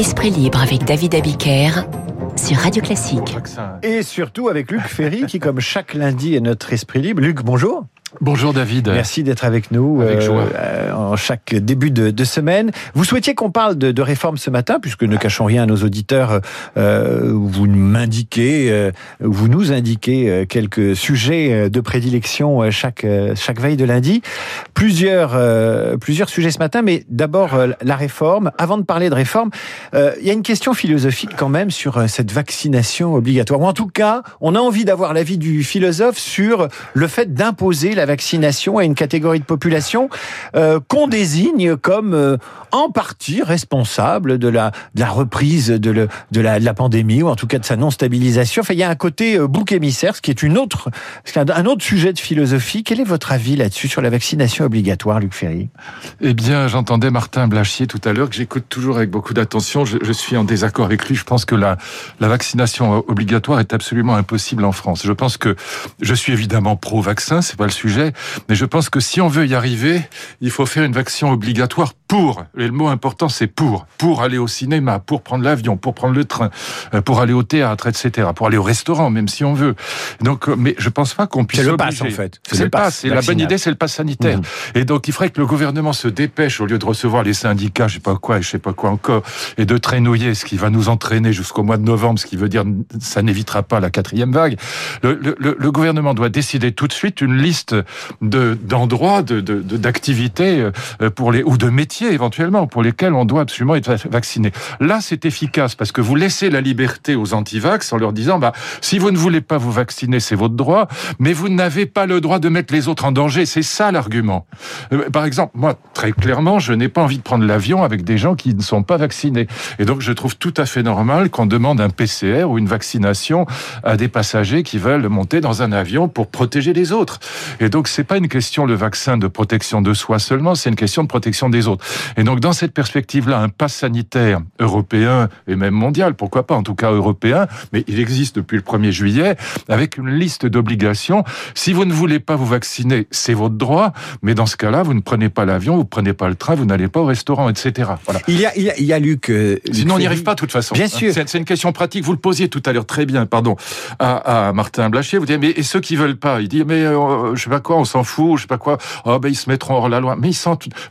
Esprit libre avec David Abiker sur Radio Classique. Et surtout avec Luc Ferry qui, comme chaque lundi, est notre esprit libre. Luc, bonjour. Bonjour David. Merci d'être avec nous avec euh, chaque début de, semaine. Vous souhaitiez qu'on parle de, réforme ce matin, puisque ne cachons rien à nos auditeurs. Euh, vous m'indiquez, euh, vous nous indiquez euh, quelques sujets de prédilection chaque chaque veille de lundi. Plusieurs plusieurs sujets ce matin, mais d'abord la réforme. Avant de parler de réforme, il y a une question philosophique quand même sur cette vaccination obligatoire. Ou en tout cas, on a envie d'avoir l'avis du philosophe sur le fait d'imposer la vaccination à une catégorie de population qu'on désigne comme euh, en partie responsable de la, reprise de, la, pandémie, ou en tout cas de sa non-stabilisation. Enfin, il y a un côté euh, bouc émissaire, ce qui est un autre sujet de philosophie. Quel est votre avis là-dessus, sur la vaccination obligatoire, Luc Ferry? Eh bien, j'entendais Martin Blachier tout à l'heure, que j'écoute toujours avec beaucoup d'attention. Je, suis en désaccord avec lui. Je pense que la, vaccination obligatoire est absolument impossible en France. Je pense que je suis évidemment pro-vaccin, c'est pas le sujet mais je pense que si on veut y arriver, il faut faire une vaccination obligatoire pour. Et le mot important, c'est pour. Pour aller au cinéma, pour prendre l'avion, pour prendre le train, euh, pour aller au théâtre, etc. Pour aller au restaurant, même si on veut. Donc, euh, mais je pense pas qu'on puisse. C'est le pass, en fait. C'est le pass. Et la bonne idée, c'est le pass sanitaire. Mmh. Et donc, il faudrait que le gouvernement se dépêche au lieu de recevoir les syndicats, je sais pas quoi, et je sais pas quoi encore, et de traînouiller, ce qui va nous entraîner jusqu'au mois de novembre, ce qui veut dire ça n'évitera pas la quatrième vague. Le, le, le, gouvernement doit décider tout de suite une liste de d'endroits, de, d'activités euh, pour les ou de métiers éventuellement pour lesquels on doit absolument être vacciné. Là, c'est efficace parce que vous laissez la liberté aux antivax en leur disant bah si vous ne voulez pas vous vacciner, c'est votre droit, mais vous n'avez pas le droit de mettre les autres en danger. C'est ça l'argument. Euh, par exemple, moi très clairement, je n'ai pas envie de prendre l'avion avec des gens qui ne sont pas vaccinés. Et donc je trouve tout à fait normal qu'on demande un PCR ou une vaccination à des passagers qui veulent monter dans un avion pour protéger les autres. Et donc c'est pas une question le vaccin de protection de soi seulement, c'est une question de protection des autres. Et donc dans cette perspective-là, un pass sanitaire européen et même mondial, pourquoi pas, en tout cas européen, mais il existe depuis le 1er juillet, avec une liste d'obligations. Si vous ne voulez pas vous vacciner, c'est votre droit, mais dans ce cas-là, vous ne prenez pas l'avion, vous ne prenez pas le train, vous n'allez pas au restaurant, etc. Voilà. Il y a, il y a, il y a Luc. Euh, Sinon, on n'y arrive pas de toute façon. Bien sûr. C'est une question pratique. Vous le posiez tout à l'heure très bien, pardon, à, à Martin Blachier. Vous dites, mais et ceux qui veulent pas Il dit, mais euh, je sais pas quoi, on s'en fout, je sais pas quoi. Oh ben ils se mettront hors la loi. Mais ils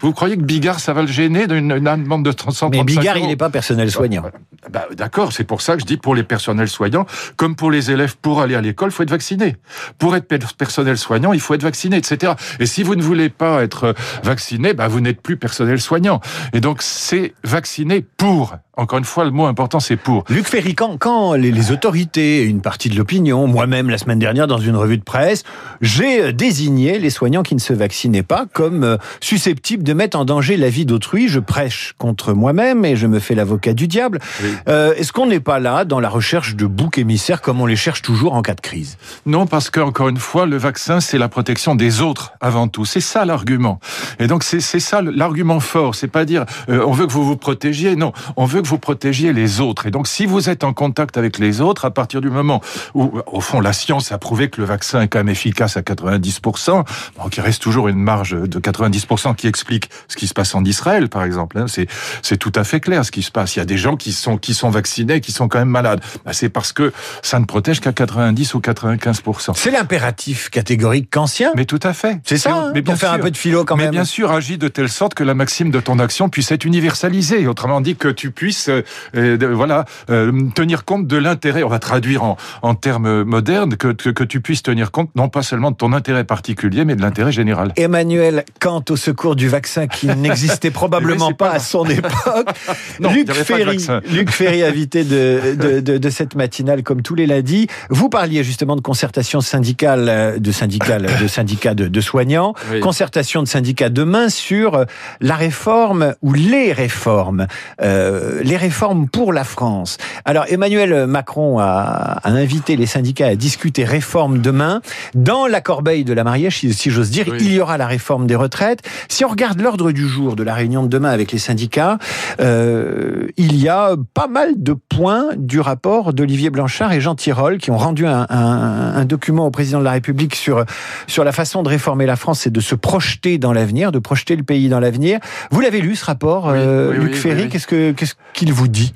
Vous croyez que Bigard ça va le gêner d'une demande de 135 Mais Bigard il n'est pas personnel soignant. Bah, D'accord, c'est pour ça que je dis pour les personnels soignants, comme pour les élèves, pour aller à l'école, faut être vacciné. Pour être personnel soignant, il faut être vacciné, etc. Et si vous ne voulez pas être vacciné, bah vous n'êtes plus personnel soignant. Et donc c'est vacciné pour encore une fois, le mot important, c'est pour. Luc Ferry, quand, quand les, les, autorités, une partie de l'opinion, moi-même la semaine dernière dans une revue de presse, j'ai désigné les soignants qui ne se vaccinaient pas comme euh, susceptibles de mettre en danger la vie d'autrui. Je prêche contre moi-même et je me fais l'avocat du diable. Oui. Euh, Est-ce qu'on n'est pas là dans la recherche de boucs émissaires comme on les cherche toujours en cas de crise? Non, parce que encore une fois, le vaccin, c'est la protection des autres avant tout. C'est ça l'argument. Et donc c'est ça l'argument fort. C'est pas dire euh, on veut que vous vous protégiez. Non, on veut que vous protégiez les autres. Et donc, si vous êtes en contact avec les autres, à partir du moment où, au fond, la science a prouvé que le vaccin est quand même efficace à 90%, donc il reste toujours une marge de 90% qui explique ce qui se passe en Israël, par exemple. Hein. C'est tout à fait clair ce qui se passe. Il y a des gens qui sont qui sont vaccinés, qui sont quand même malades. Bah, c'est parce que ça ne protège qu'à 90 ou 95%. C'est l'impératif catégorique kantien. Mais tout à fait. C'est ça. Hein, mais bien faire un peu de philo quand mais même. Mais bien sûr, agis de telle sorte que la maxime de ton action puisse être universalisée. Autrement dit, que tu puisses euh, voilà euh, tenir compte de l'intérêt. On va traduire en, en termes modernes que, que, que tu puisses tenir compte non pas seulement de ton intérêt particulier, mais de l'intérêt général. Emmanuel Kant au secours du vaccin qui n'existait probablement pas, pas à son époque. non, Luc Ferry, Luc Ferry, invité de, de, de, de, cette matinale comme tous les lundis. Vous parliez justement de concertation syndicale, de syndicale, de syndicats de, de soignants, oui. concertation de syndicats demain sur la réforme ou les réformes, euh, les réformes pour la France. Alors Emmanuel Macron a, a, invité les syndicats à discuter réforme demain. Dans la corbeille de la mariage, si, si j'ose dire, oui. il y aura la réforme des retraites. Si on regarde l'ordre du jour de la réunion de demain avec les syndicats, euh, il y a pas mal de points du rapport d'Olivier Blanchard et Jean Tirole qui ont rendu un, un, un, document au président de la République sur, sur la façon de réformer la France et de se projeter dans l'avenir, de projeter le pays dans l'avenir. Vous l'avez lu ce rapport, oui, euh, oui, Luc Ferry Qu'est-ce que, qu'est-ce qu'il vous dit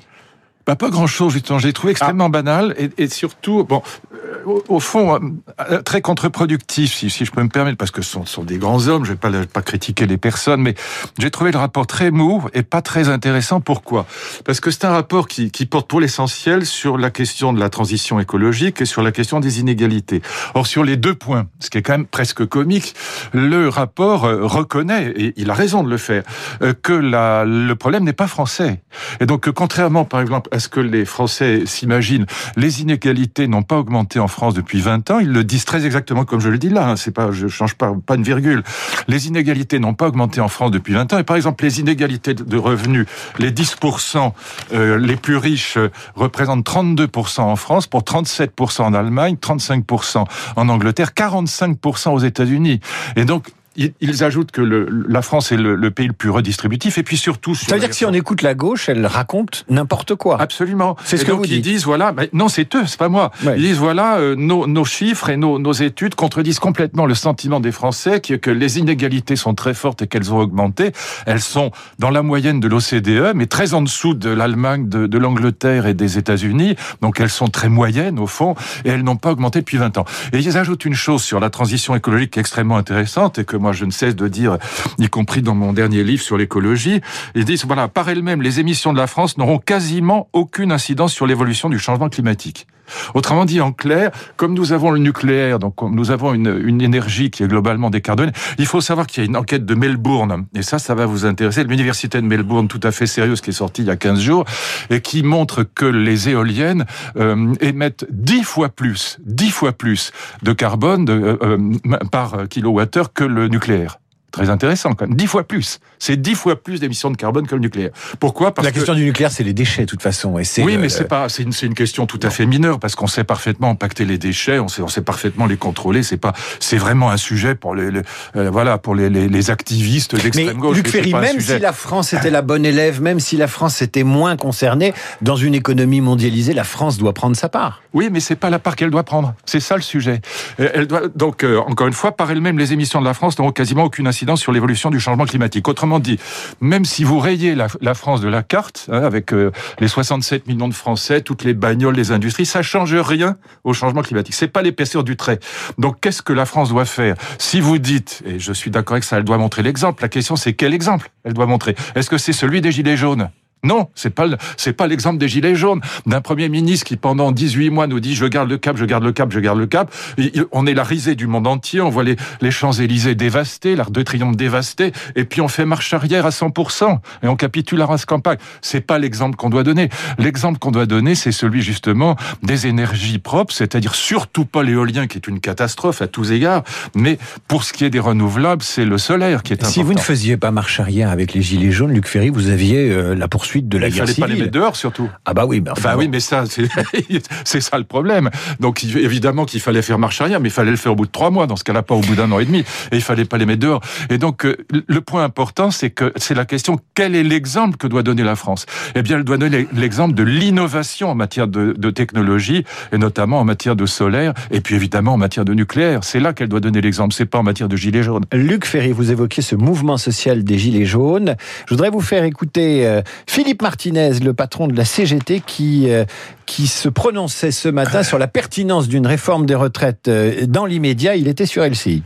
bah, pas grand chose, justement. J'ai trouvé extrêmement banal et, et, surtout, bon, au, fond, euh, très contre-productif, si, je peux me permettre, parce que ce sont, des grands hommes, je vais pas, critiquer les personnes, mais j'ai trouvé le rapport très mou et pas très intéressant. Pourquoi? Parce que c'est un rapport qui, porte pour l'essentiel sur la question de la transition écologique et sur la question des inégalités. Or, sur les deux points, ce qui est quand même presque comique, le rapport euh, reconnaît, et il a raison de le faire, que le problème n'est pas français. Et donc, contrairement, par exemple, est-ce que les Français s'imaginent Les inégalités n'ont pas augmenté en France depuis 20 ans. Ils le disent très exactement comme je le dis là. Hein. C'est pas, je change pas, pas une virgule. Les inégalités n'ont pas augmenté en France depuis 20 ans. Et par exemple, les inégalités de revenus, les 10% euh, les plus riches euh, représentent 32% en France, pour 37% en Allemagne, 35% en Angleterre, 45% aux États-Unis. Et donc, ils ajoutent que le, la France est le, pays le plus redistributif et puis surtout. Ça veut dire que si on écoute la gauche, elle raconte n'importe quoi. Absolument. C'est ce que donc vous ils disent voilà, mais non c'est eux, c'est pas moi. Ils disent voilà euh, nos, nos, chiffres et nos, nos, études contredisent complètement le sentiment des Français qui que les inégalités sont très fortes et qu'elles ont augmenté. Elles sont dans la moyenne de l'OCDE, mais très en dessous de l'Allemagne, de, de l'Angleterre et des États-Unis. Donc elles sont très moyennes au fond et elles n'ont pas augmenté depuis 20 ans. Et ils ajoutent une chose sur la transition écologique qui est extrêmement intéressante et que moi je ne cesse de dire, y compris dans mon dernier livre sur l'écologie, ils disent, voilà, par elles-mêmes, les émissions de la France n'auront quasiment aucune incidence sur l'évolution du changement climatique. Autrement dit, en clair, comme nous avons le nucléaire, donc nous avons une, énergie qui est globalement décarbonée, il faut savoir qu'il y a une enquête de Melbourne, et ça, ça va vous intéresser, l'université de Melbourne, tout à fait sérieuse, qui est sortie il y a 15 jours, et qui montre que les éoliennes euh, émettent 10 fois plus, 10 fois plus de carbone de, euh, euh par kilowattheure que le nucléaire. Très intéressant quand même. Dix fois plus. C'est dix fois plus d'émissions de carbone que le nucléaire. Pourquoi? Parce La question du nucléaire, c'est les déchets, de toute façon. Et oui, mais c'est pas, c'est une, une, question tout à fait mineure parce qu'on sait parfaitement impacter les déchets, on sait, on sait parfaitement les contrôler. C'est pas, c'est vraiment un sujet pour les, euh, voilà, pour les, les, les activistes d'extrême gauche. Luc Ferry, même si la France était la bonne élève, même si la France était moins concernée dans une économie mondialisée, la France doit prendre sa part. Oui, mais c'est pas la part qu'elle doit prendre. C'est ça le sujet. Euh, elle doit donc euh, encore une fois, par elle-même, les émissions de la France n'auront quasiment aucune incidence sur l'évolution du changement climatique. Autrement dit, même si vous rayez la, France de la carte, hein, avec euh, les 67 millions de Français, toutes les bagnoles, les industries, ça change rien au changement climatique. C'est pas l'épaisseur du trait. Donc, qu'est-ce que la France doit faire? Si vous dites, et je suis d'accord avec ça, elle doit montrer l'exemple. La question, c'est quel exemple elle doit montrer? Est-ce que c'est celui des gilets jaunes? Non, c'est pas c'est pas l'exemple des gilets jaunes d'un premier ministre qui pendant 18 mois nous dit je garde le cap, je garde le cap, je garde le cap. on est la risée du monde entier, on voit les, les Champs-Élysées dévastés, l'Arc de Triomphe dévasté et puis on fait marche arrière à 100% et on capitule à race campagne. C'est pas l'exemple qu'on doit donner. L'exemple qu'on doit donner, c'est celui justement des énergies propres, c'est-à-dire surtout pas l'éolien qui est une catastrophe à tous égards, mais pour ce qui est des renouvelables, c'est le solaire qui est important. Si vous ne faisiez pas marche arrière avec les gilets jaunes, Luc Ferry, vous aviez euh, la poursuite de la il guerre civile. Il fallait pas les mettre dehors surtout. Ah bah oui, bah, enfin, oui, mais ça, c'est ça le problème. Donc évidemment qu'il fallait faire marche arrière, mais il fallait le faire au bout de trois mois. Dans ce cas-là, pas au bout d'un an et demi. Et il fallait pas les mettre dehors. Et donc euh, le point important, c'est que c'est la question quel est l'exemple que doit donner la France? Eh bien, elle doit donner l'exemple de l'innovation en matière de, de, technologie et notamment en matière de solaire et puis évidemment en matière de nucléaire. C'est là qu'elle doit donner l'exemple. C'est pas en matière de gilets jaunes. Luc Ferry, vous évoquiez ce mouvement social des gilets jaunes. Je voudrais vous faire écouter euh, Philippe Martinez, le patron de la CGT, qui, euh, qui se prononçait ce matin sur la pertinence d'une réforme des retraites euh, dans l'immédiat. Il était sur LCI.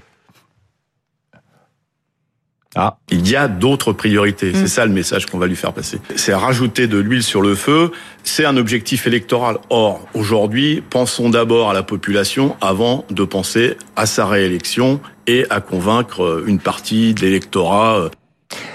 Ah. Il y a d'autres priorités. C'est mm. ça le message qu'on va lui faire passer. C'est rajouter de l'huile sur le feu. C'est un objectif électoral. Or, aujourd'hui, pensons d'abord à la population avant de penser à sa réélection et à convaincre une partie de l'électorat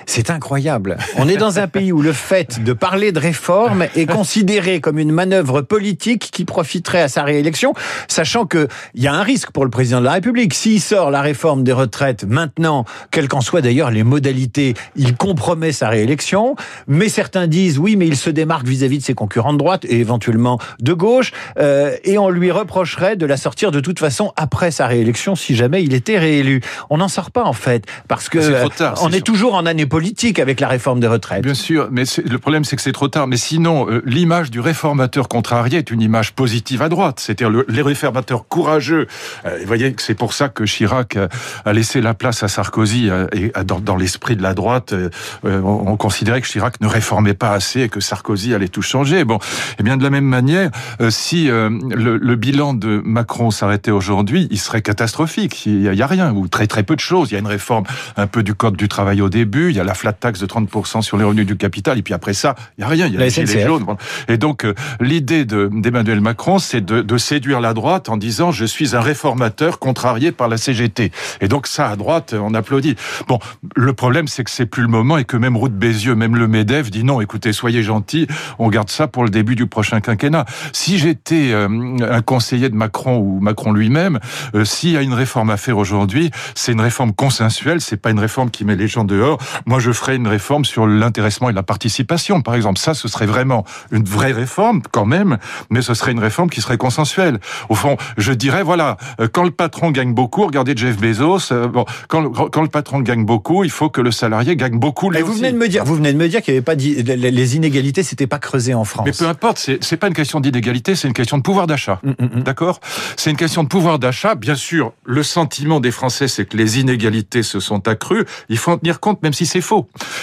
c'est incroyable. On est dans un pays où le fait de parler de réforme est considéré comme une manœuvre politique qui profiterait à sa réélection, sachant qu'il y a un risque pour le président de la République. S'il sort la réforme des retraites maintenant, quelles qu'en soient d'ailleurs les modalités, il compromet sa réélection. Mais certains disent oui, mais il se démarque vis-à-vis de ses concurrents de droite et éventuellement de gauche, euh, et on lui reprocherait de la sortir de toute façon après sa réélection si jamais il était réélu. On n'en sort pas en fait, parce que trop tard, on est toujours en année politique avec la réforme des retraites. Bien sûr, mais le problème c'est que c'est trop tard. Mais sinon, euh, l'image du réformateur contrarié est une image positive à droite. C'est-à-dire les réformateurs courageux. Euh, vous voyez que c'est pour ça que Chirac a laissé la place à Sarkozy et dans, l'esprit de la droite, on, considérait que Chirac ne réformait pas assez et que Sarkozy allait tout changer. Bon, et eh bien de la même manière, si le, bilan de Macron s'arrêtait aujourd'hui, il serait catastrophique. Il n'y a, a, rien ou très très peu de choses. Il y a une réforme un peu du code du travail au début, il y a la flat tax de 30% sur les revenus du capital, et puis après ça, il n'y a rien, il y a les gilets jaunes. Et donc, euh, l'idée d'Emmanuel Macron, c'est de, de, séduire la droite en disant je suis un réformateur contrarié par la CGT. Et donc ça, à droite, on applaudit. Bon, le problème, c'est que c'est plus le moment et que même Route Bézieux, même le MEDEF dit non, écoutez, soyez gentils, on garde ça pour le début du prochain quinquennat. Si j'étais euh, un conseiller de Macron ou Macron lui-même, euh, s'il y a une réforme à faire aujourd'hui, c'est une réforme consensuelle, c'est pas une réforme qui met les gens dehors. Moi, je ferais une réforme sur l'intéressement et la participation, par exemple. Ça, ce serait vraiment une vraie réforme, quand même, mais ce serait une réforme qui serait consensuelle. Au fond, je dirais, voilà, euh, quand le patron gagne beaucoup, regardez Jeff Bezos, euh, bon, quand, quand le patron gagne beaucoup, il faut que le salarié gagne beaucoup. Lui vous venez de me dire, vous venez de me dire qu'il n'y avait pas les inégalités, c'était pas creusé en France. Mais peu importe, c'est pas une question d'inégalité, c'est une question de pouvoir d'achat. Mm, mm, mm. D'accord? C'est une question de pouvoir d'achat. Bien sûr, le sentiment des Français, c'est que les inégalités se sont accrues. Il faut en tenir compte, même si c'est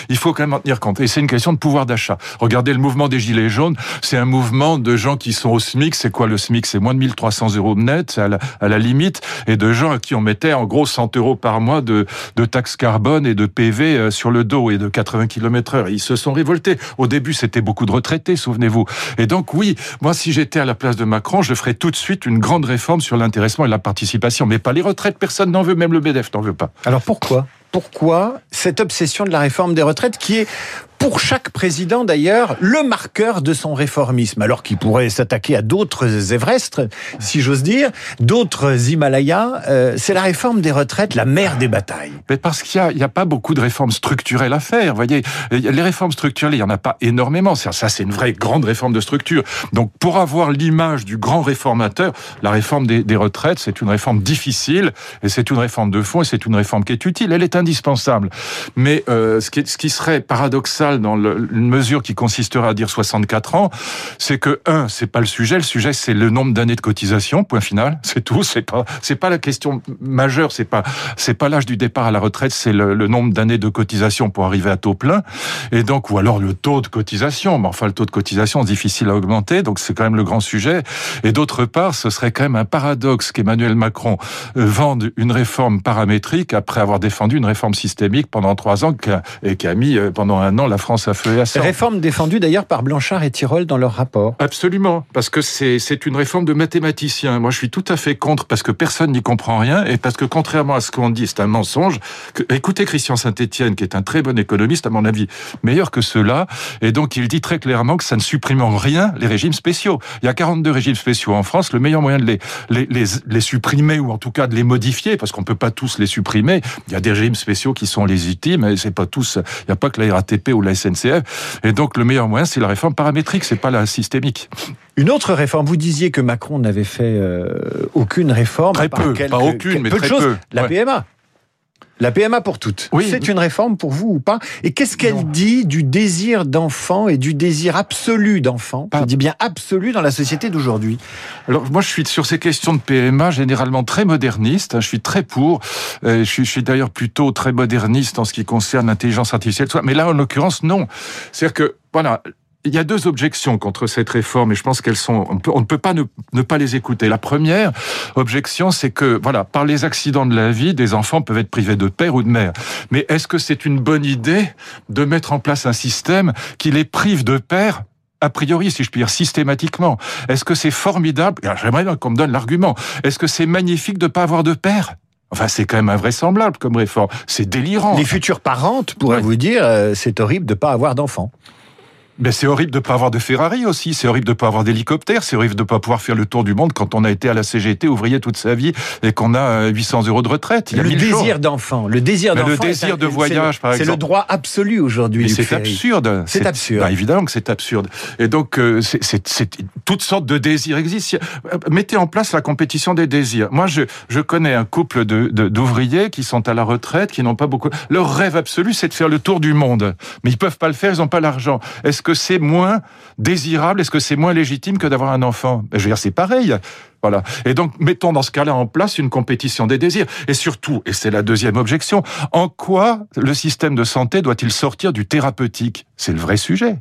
Il faut quand même en tenir compte. Et c'est une question de pouvoir d'achat. Regardez le mouvement des Gilets jaunes. C'est un mouvement de gens qui sont au SMIC. C'est quoi le SMIC? C'est moins de 1300 euros net, à la, limite. Et de gens à qui on mettait en gros 100 euros par mois de, de taxes carbone et de PV euh, sur le dos et de 80 km heure. Ils se sont révoltés. Au début, c'était beaucoup de retraités, souvenez-vous. Et donc, oui, moi, si j'étais à la place de Macron, je ferais tout de suite une grande réforme sur l'intéressement et la participation. Mais pas les retraites. Personne n'en veut. Même le BDF n'en veut pas. Alors pourquoi? Pourquoi cette obsession de la réforme des retraites qui est pour chaque président d'ailleurs, le marqueur de son réformisme, alors qu'il pourrait s'attaquer à d'autres Everest, si j'ose dire, d'autres Himalayas. Euh, c'est la réforme des retraites, la mère des batailles. Mais parce qu'il n'y a, a, pas beaucoup de réformes structurelles à faire. Voyez, les réformes structurelles, il n'y en a pas énormément. Ça, c'est une vraie grande réforme de structure. Donc, pour avoir l'image du grand réformateur, la réforme des, des retraites, c'est une réforme difficile et c'est une réforme de fond et c'est une réforme qui est utile. Elle est indispensable. Mais euh, ce, qui, ce qui serait paradoxal dans le, une mesure qui consisterait à dire 64 ans, c'est que un, c'est pas le sujet. Le sujet, c'est le nombre d'années de cotisation. Point final. C'est tout. C'est pas, c'est pas la question majeure. C'est pas, c'est pas l'âge du départ à la retraite. C'est le, le, nombre d'années de cotisation pour arriver à taux plein. Et donc, ou alors le taux de cotisation. Mais enfin, le taux de cotisation, c'est difficile à augmenter. Donc, c'est quand même le grand sujet. Et d'autre part, ce serait quand même un paradoxe qu'Emmanuel Macron euh, vende une réforme paramétrique après avoir défendu une réforme systémique pendant trois ans et qui a mis euh, pendant un an la France à feu et à sang. Réforme défendue d'ailleurs par Blanchard et Tirole dans leur rapport. Absolument, parce que c'est une réforme de mathématiciens. Moi, je suis tout à fait contre parce que personne n'y comprend rien et parce que contrairement à ce qu'on dit, c'est un mensonge. écoutez Christian Saint-Etienne, qui est un très bon économiste, à mon avis, meilleur que cela, et donc il dit très clairement que ça ne supprime en rien les régimes spéciaux. Il y a 42 régimes spéciaux en France. Le meilleur moyen de les, les, les, les supprimer ou en tout cas de les modifier, parce qu'on peut pas tous les supprimer. Il y a des régimes spéciaux qui sont légitimes, et c'est pas tous. Il n'y a pas que la RATP ou la la SNCF. Et donc le meilleur moyen, c'est la réforme paramétrique, c'est pas la systémique. Une autre réforme, vous disiez que Macron n'avait fait euh, aucune réforme. Très peu, pas aucune, mais peu très de choses. peu. La PMA. La PMA pour toutes. Oui. C'est une réforme pour vous ou pas? Et qu'est-ce qu'elle dit du désir d'enfant et du désir absolu d'enfant? Je dis bien absolu dans la société d'aujourd'hui. Alors moi, je suis sur ces questions de PMA généralement très moderniste. Hein. Je suis très pour. Euh, je suis, je suis d'ailleurs plutôt très moderniste en ce qui concerne l'intelligence artificielle. Mais là, en l'occurrence, non. C'est-à-dire que voilà, il y a deux objections contre cette réforme et je pense qu'elles sont, on, ne peut pas ne, pas les écouter. La première objection, c'est que, voilà, par les accidents de la vie, des enfants peuvent être privés de père ou de mère. Mais est-ce que c'est une bonne idée de mettre en place un système qui les prive de père? A priori, si je puis dire, systématiquement. Est-ce que c'est formidable? J'aimerais bien qu'on me donne l'argument. Est-ce que c'est magnifique de pas avoir de père? Enfin, c'est quand même invraisemblable comme réforme. C'est délirant. Les futures parentes pourraient vous dire, euh, c'est horrible de pas avoir d'enfants. Mais c'est horrible de pas avoir de Ferrari aussi, c'est horrible de pas avoir d'hélicoptère, c'est horrible de pas pouvoir faire le tour du monde quand on a été à la CGT ouvrier toute sa vie et qu'on a 800 euros de retraite. Il y a le désir d'enfant, le désir d'enfant. Le désir de voyage, par exemple. C'est le droit absolu aujourd'hui. C'est absurde. C'est absurde. Bah, évidemment que c'est absurde. Et donc, euh, c'est toutes sortes de désirs existent. Mettez en place la compétition des désirs. Moi, je, je connais un couple d'ouvriers de, qui sont à la retraite, qui n'ont pas beaucoup. Leur rêve absolu, c'est de faire le tour du monde. Mais ils peuvent pas le faire, ils n'ont pas l'argent. Est-ce que c'est moins désirable Est-ce que c'est moins légitime que d'avoir un enfant? Ben, Je veux dire, c'est pareil. Voilà. Et donc, mettons dans ce cas-là en place une compétition des désirs. Et surtout, et c'est la deuxième objection, en quoi le système de santé doit-il sortir du thérapeutique? C'est le vrai sujet.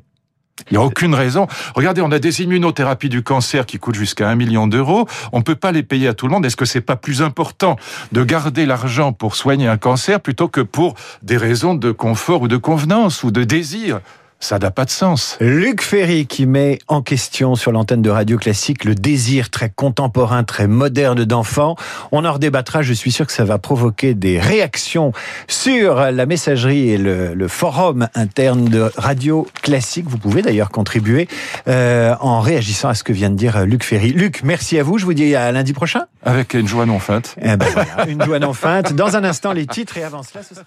Il n'y a aucune raison. Regardez, on a des immunothérapies du cancer qui coûtent jusqu'à un million d'euros. On ne peut pas les payer à tout le monde. Est-ce que c'est pas plus important de garder l'argent pour soigner un cancer plutôt que pour des raisons de confort ou de convenance ou de désir? Ça n'a pas de sens. Luc Ferry qui met en question sur l'antenne de Radio Classique le désir très contemporain, très moderne d'enfants. On en redébattra, je suis sûr que ça va provoquer des réactions sur la messagerie et le, forum interne de Radio Classique. Vous pouvez d'ailleurs contribuer euh, en réagissant à ce que vient de dire Luc Ferry. Luc, merci à vous, je vous dis à lundi prochain. Avec une joie non feinte. Eh ben une joie non feinte. Dans un instant, les titres et avant cela, ce sera...